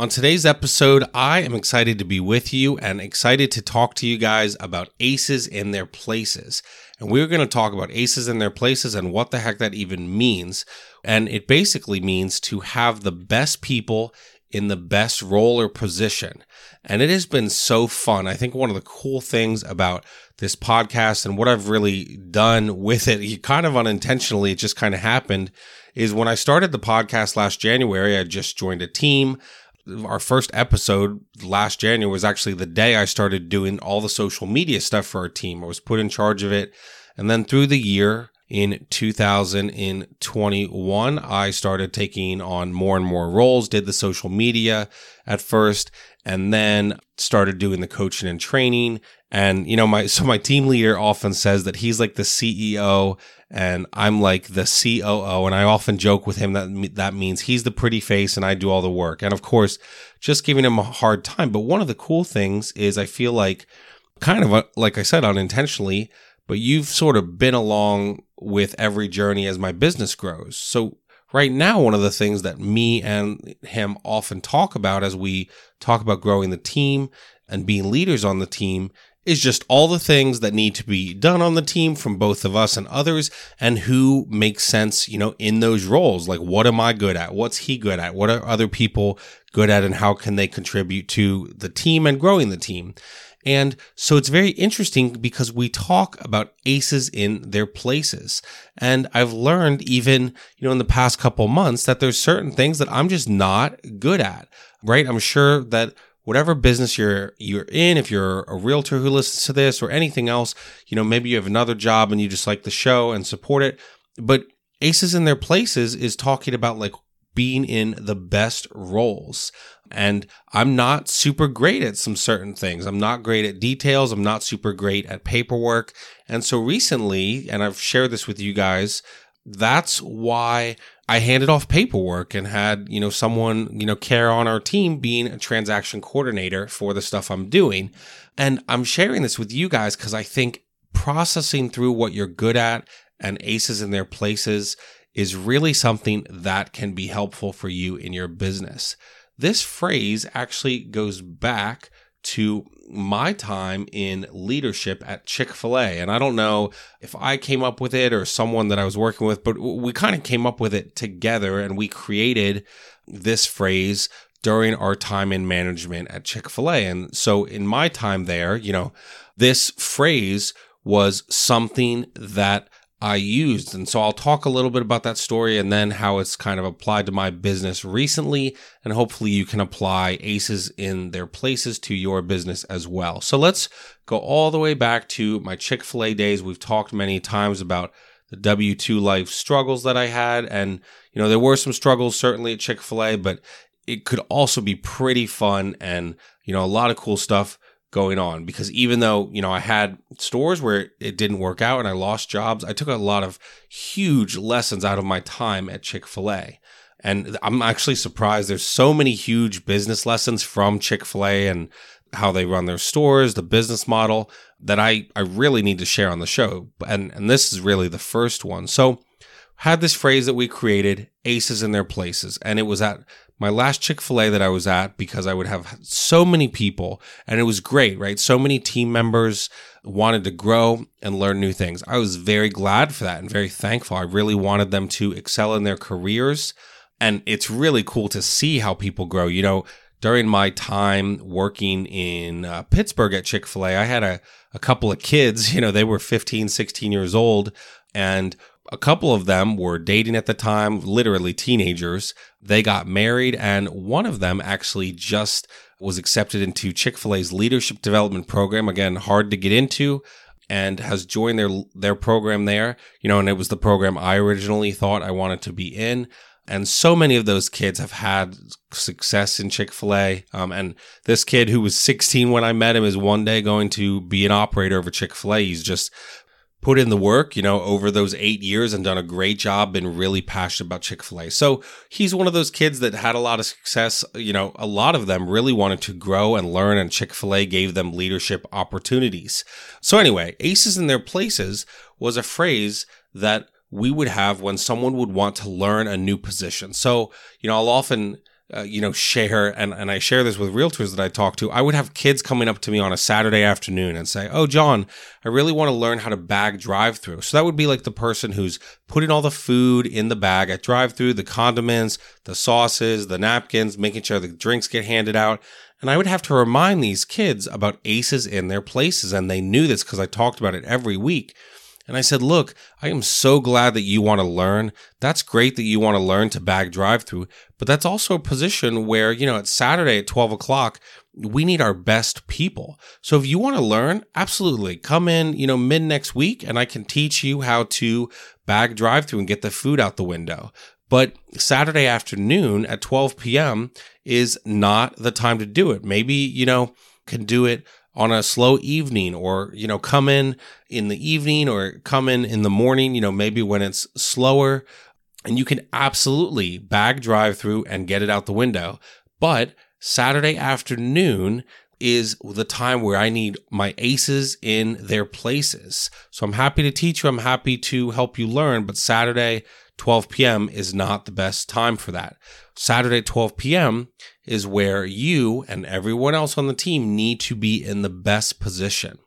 On today's episode, I am excited to be with you and excited to talk to you guys about aces in their places. And we're going to talk about aces in their places and what the heck that even means. And it basically means to have the best people in the best role or position. And it has been so fun. I think one of the cool things about this podcast and what I've really done with it, kind of unintentionally, it just kind of happened, is when I started the podcast last January, I just joined a team. Our first episode last January was actually the day I started doing all the social media stuff for our team. I was put in charge of it. And then through the year, in 2021, I started taking on more and more roles, did the social media at first, and then started doing the coaching and training. And, you know, my, so my team leader often says that he's like the CEO and I'm like the COO. And I often joke with him that that means he's the pretty face and I do all the work. And of course, just giving him a hard time. But one of the cool things is I feel like kind of, uh, like I said, unintentionally, but you've sort of been along with every journey as my business grows. So right now, one of the things that me and him often talk about as we talk about growing the team and being leaders on the team is just all the things that need to be done on the team from both of us and others and who makes sense, you know, in those roles. Like, what am I good at? What's he good at? What are other people good at? And how can they contribute to the team and growing the team? And so it's very interesting because we talk about aces in their places. And I've learned even, you know, in the past couple months that there's certain things that I'm just not good at, right? I'm sure that whatever business you're you're in if you're a realtor who listens to this or anything else you know maybe you have another job and you just like the show and support it but aces in their places is talking about like being in the best roles. And I'm not super great at some certain things. I'm not great at details. I'm not super great at paperwork. And so recently, and I've shared this with you guys, that's why I handed off paperwork and had, you know, someone, you know, Kara on our team being a transaction coordinator for the stuff I'm doing. And I'm sharing this with you guys because I think processing through what you're good at and aces in their places is really something that can be helpful for you in your business. This phrase actually goes back to my time in leadership at Chick fil A. And I don't know if I came up with it or someone that I was working with, but we kind of came up with it together and we created this phrase during our time in management at Chick fil A. And so in my time there, you know, this phrase was something that I used. And so I'll talk a little bit about that story and then how it's kind of applied to my business recently. And hopefully you can apply ACEs in their places to your business as well. So let's go all the way back to my Chick fil A days. We've talked many times about the W 2 life struggles that I had. And, you know, there were some struggles certainly at Chick fil A, but it could also be pretty fun and, you know, a lot of cool stuff going on because even though you know I had stores where it didn't work out and I lost jobs, I took a lot of huge lessons out of my time at Chick-fil-A. And I'm actually surprised there's so many huge business lessons from Chick-fil-A and how they run their stores, the business model that I I really need to share on the show. And and this is really the first one. So had this phrase that we created, aces in their places, and it was at my last Chick fil A that I was at because I would have so many people and it was great, right? So many team members wanted to grow and learn new things. I was very glad for that and very thankful. I really wanted them to excel in their careers. And it's really cool to see how people grow. You know, during my time working in uh, Pittsburgh at Chick fil A, I had a, a couple of kids, you know, they were 15, 16 years old. And a couple of them were dating at the time, literally teenagers. They got married, and one of them actually just was accepted into Chick fil A's leadership development program. Again, hard to get into, and has joined their, their program there. You know, and it was the program I originally thought I wanted to be in. And so many of those kids have had success in Chick fil A. Um, and this kid who was 16 when I met him is one day going to be an operator of a Chick fil A. He's just put in the work, you know, over those eight years and done a great job, been really passionate about Chick fil A. So he's one of those kids that had a lot of success. You know, a lot of them really wanted to grow and learn, and Chick fil A gave them leadership opportunities. So, anyway, aces in their places was a phrase that we would have when someone would want to learn a new position. So, you know, I'll often uh, you know, share, and, and I share this with realtors that I talk to. I would have kids coming up to me on a Saturday afternoon and say, Oh, John, I really want to learn how to bag drive through. So that would be like the person who's putting all the food in the bag at drive through, the condiments, the sauces, the napkins, making sure the drinks get handed out. And I would have to remind these kids about aces in their places. And they knew this because I talked about it every week. And I said, Look, I am so glad that you want to learn. That's great that you want to learn to bag drive through, but that's also a position where, you know, it's Saturday at 12 o'clock. We need our best people. So if you want to learn, absolutely come in, you know, mid next week and I can teach you how to bag drive through and get the food out the window. But Saturday afternoon at 12 p.m. is not the time to do it. Maybe, you know, can do it on a slow evening or you know come in in the evening or come in in the morning you know maybe when it's slower and you can absolutely bag drive through and get it out the window but saturday afternoon is the time where I need my aces in their places. So I'm happy to teach you. I'm happy to help you learn, but Saturday, 12 p.m. is not the best time for that. Saturday, 12 p.m. is where you and everyone else on the team need to be in the best position.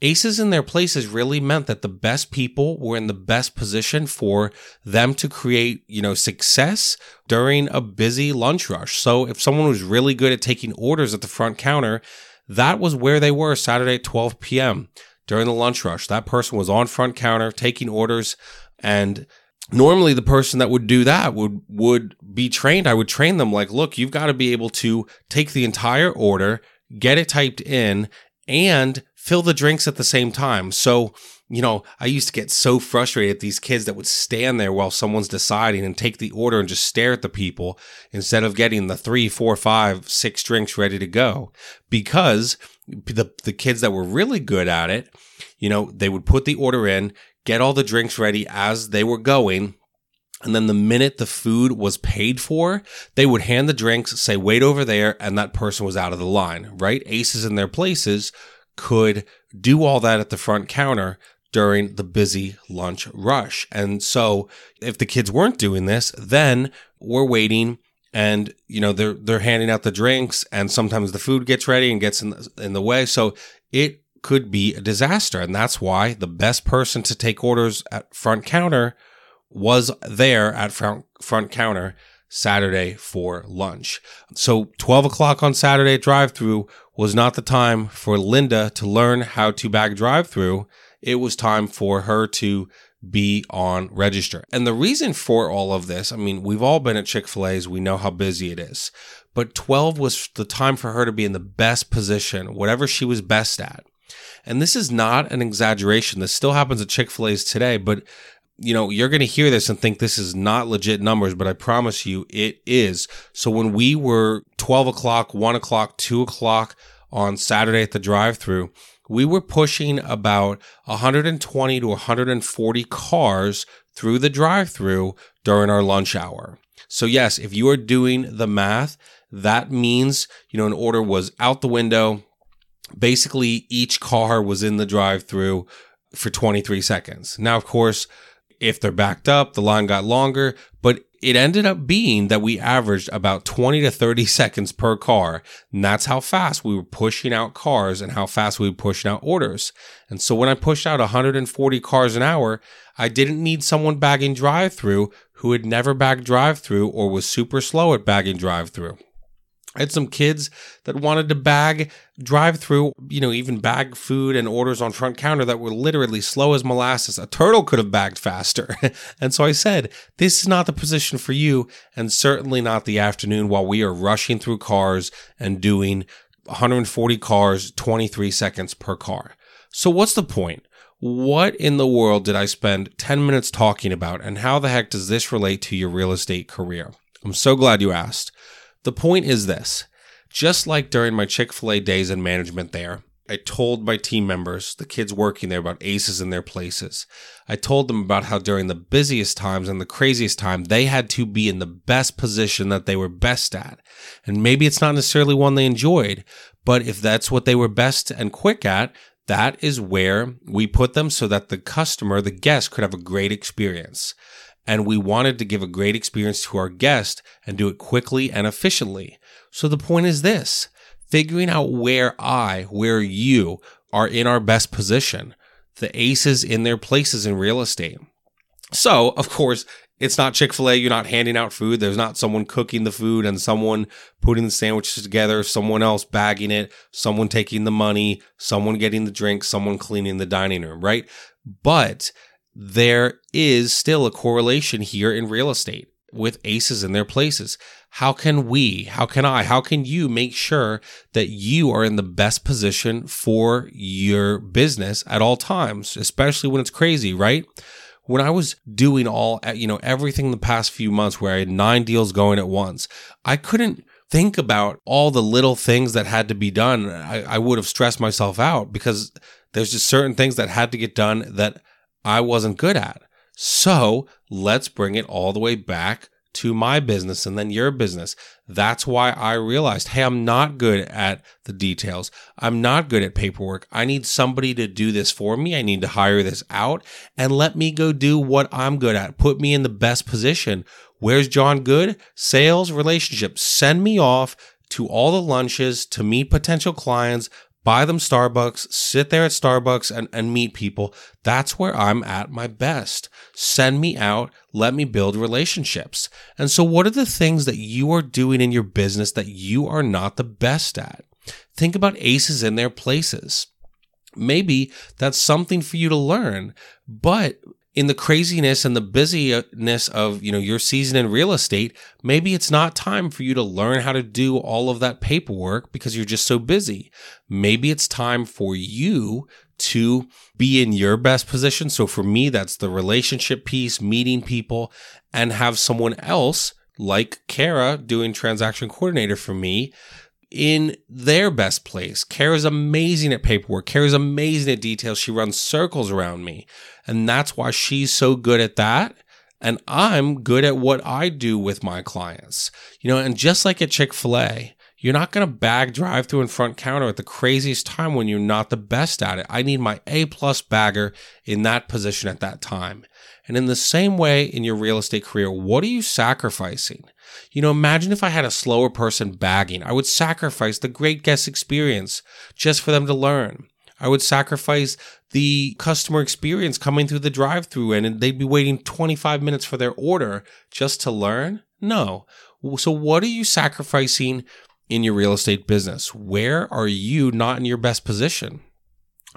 Aces in their places really meant that the best people were in the best position for them to create, you know, success during a busy lunch rush. So if someone was really good at taking orders at the front counter, that was where they were Saturday at 12 p.m. during the lunch rush. That person was on front counter taking orders and normally the person that would do that would would be trained. I would train them like look you've got to be able to take the entire order get it typed in and fill the drinks at the same time. So you know i used to get so frustrated at these kids that would stand there while someone's deciding and take the order and just stare at the people instead of getting the three four five six drinks ready to go. Because the the kids that were really good at it you know they would put the order in get all the drinks ready as they were going. And then the minute the food was paid for, they would hand the drinks, say, wait over there, and that person was out of the line, right? Aces in their places could do all that at the front counter during the busy lunch rush. And so if the kids weren't doing this, then we're waiting and you know they're they're handing out the drinks and sometimes the food gets ready and gets in the, in the way. So it could be a disaster. And that's why the best person to take orders at front counter was there at front, front counter Saturday for lunch. So 12 o'clock on Saturday drive through was not the time for Linda to learn how to bag drive through. It was time for her to be on register. And the reason for all of this, I mean, we've all been at Chick fil A's, we know how busy it is. But 12 was the time for her to be in the best position, whatever she was best at. And this is not an exaggeration. This still happens at Chick fil A's today, but you know, you're going to hear this and think this is not legit numbers, but I promise you it is. So when we were 12 o'clock, 1 o'clock, 2 o'clock on Saturday at the drive through, we were pushing about 120 to 140 cars through the drive through during our lunch hour. So yes, if you are doing the math, that means, you know, an order was out the window, basically each car was in the drive through for 23 seconds. Now, of course, if they're backed up, the line got longer, but it ended up being that we averaged about 20 to 30 seconds per car. And that's how fast we were pushing out cars and how fast we were pushing out orders. And so when I pushed out 140 cars an hour, I didn't need someone bagging drive through who had never bagged drive through or was super slow at bagging drive through. I had some kids that wanted to bag drive through, you know, even bag food and orders on front counter that were literally slow as molasses. A turtle could have bagged faster. and so I said, this is not the position for you, and certainly not the afternoon while we are rushing through cars and doing 140 cars, 23 seconds per car. So what's the point? what in the world did I spend 10 minutes talking about, and how the heck does this relate to your real estate career? I'm so glad you asked. The point is this just like during my Chick fil A days in management there, I told my team members, the kids working there, about aces in their places. I told them about how during the busiest times and the craziest time, they had to be in the best position that they were best at. And maybe it's not necessarily one they enjoyed, but if that's what they were best and quick at, that is where we put them so that the customer, the guest, could have a great experience. And we wanted to give a great experience to our guest and do it quickly and efficiently. So the point is this figuring out where I, where you are in our best position, the aces in their places in real estate. So, of course, it's not Chick fil A. You're not handing out food. There's not someone cooking the food and someone putting the sandwiches together, someone else bagging it, someone taking the money, someone getting the drink, someone cleaning the dining room, right? But there is still a correlation here in real estate with aces in their places. How can we, how can I, how can you make sure that you are in the best position for your business at all times, especially when it's crazy, right? When I was doing all, you know, everything the past few months where I had nine deals going at once, I couldn't think about all the little things that had to be done. I, I would have stressed myself out because there's just certain things that had to get done that I wasn't good at. So let's bring it all the way back to my business and then your business. That's why I realized, hey, I'm not good at the details. I'm not good at paperwork. I need somebody to do this for me. I need to hire this out and let me go do what I'm good at. Put me in the best position. Where's John good? Sales, relationships. Send me off to all the lunches to meet potential clients, buy them Starbucks, sit there at Starbucks and, and meet people. That's where I'm at my best. Send me out, let me build relationships. And so, what are the things that you are doing in your business that you are not the best at? Think about aces in their places. Maybe that's something for you to learn, but in the craziness and the busyness of you know your season in real estate maybe it's not time for you to learn how to do all of that paperwork because you're just so busy. Maybe it's time for you to be in your best position. So for me that's the relationship piece meeting people and have someone else like Kara doing transaction coordinator for me in their best place. Kara's amazing at paperwork. Kara's amazing at details. She runs circles around me. And that's why she's so good at that. And I'm good at what I do with my clients. You know, and just like at Chick fil A, you're not going to bag drive through and front counter at the craziest time when you're not the best at it. I need my A plus bagger in that position at that time. And in the same way in your real estate career, what are you sacrificing? You know, imagine if I had a slower person bagging. I would sacrifice the great guest experience just for them to learn. I would sacrifice the customer experience coming through the drive through and they'd be waiting 25 minutes for their order just to learn? No. So, what are you sacrificing in your real estate business? Where are you not in your best position?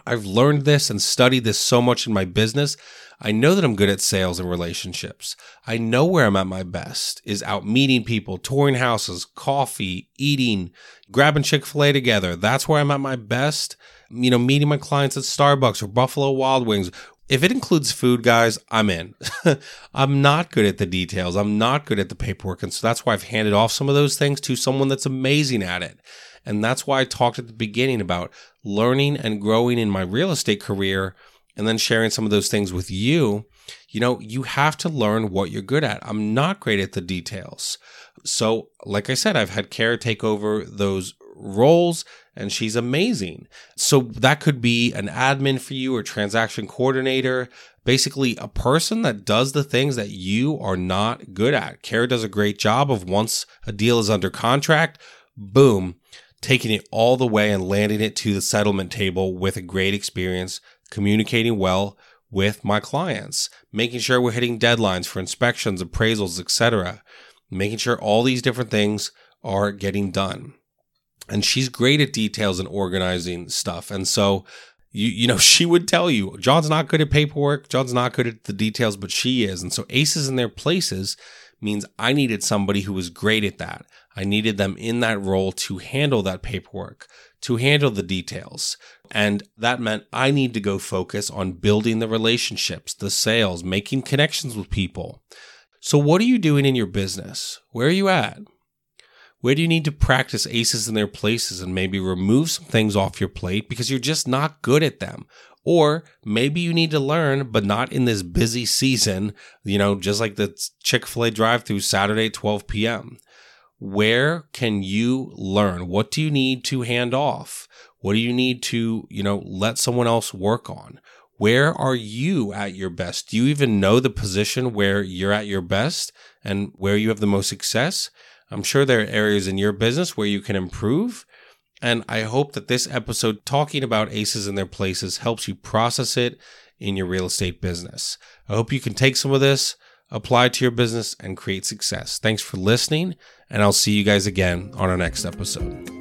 I've learned this and studied this so much in my business. I know that I'm good at sales and relationships. I know where I'm at my best is out meeting people, touring houses, coffee, eating, grabbing Chick fil A together. That's where I'm at my best. You know, meeting my clients at Starbucks or Buffalo Wild Wings. If it includes food, guys, I'm in. I'm not good at the details. I'm not good at the paperwork. And so that's why I've handed off some of those things to someone that's amazing at it. And that's why I talked at the beginning about learning and growing in my real estate career and then sharing some of those things with you, you know, you have to learn what you're good at. I'm not great at the details. So, like I said, I've had Kara take over those roles and she's amazing. So, that could be an admin for you or transaction coordinator, basically a person that does the things that you are not good at. Kara does a great job of once a deal is under contract, boom, taking it all the way and landing it to the settlement table with a great experience communicating well with my clients, making sure we're hitting deadlines for inspections, appraisals, etc., making sure all these different things are getting done. And she's great at details and organizing stuff. And so you you know she would tell you John's not good at paperwork, John's not good at the details, but she is. And so aces in their places means I needed somebody who was great at that. I needed them in that role to handle that paperwork, to handle the details. And that meant I need to go focus on building the relationships, the sales, making connections with people. So, what are you doing in your business? Where are you at? Where do you need to practice aces in their places and maybe remove some things off your plate because you're just not good at them? Or maybe you need to learn, but not in this busy season, you know, just like the Chick fil A drive through Saturday at 12 p.m. Where can you learn? What do you need to hand off? What do you need to, you know, let someone else work on? Where are you at your best? Do you even know the position where you're at your best and where you have the most success? I'm sure there are areas in your business where you can improve. And I hope that this episode talking about aces in their places helps you process it in your real estate business. I hope you can take some of this, apply to your business, and create success. Thanks for listening, and I'll see you guys again on our next episode.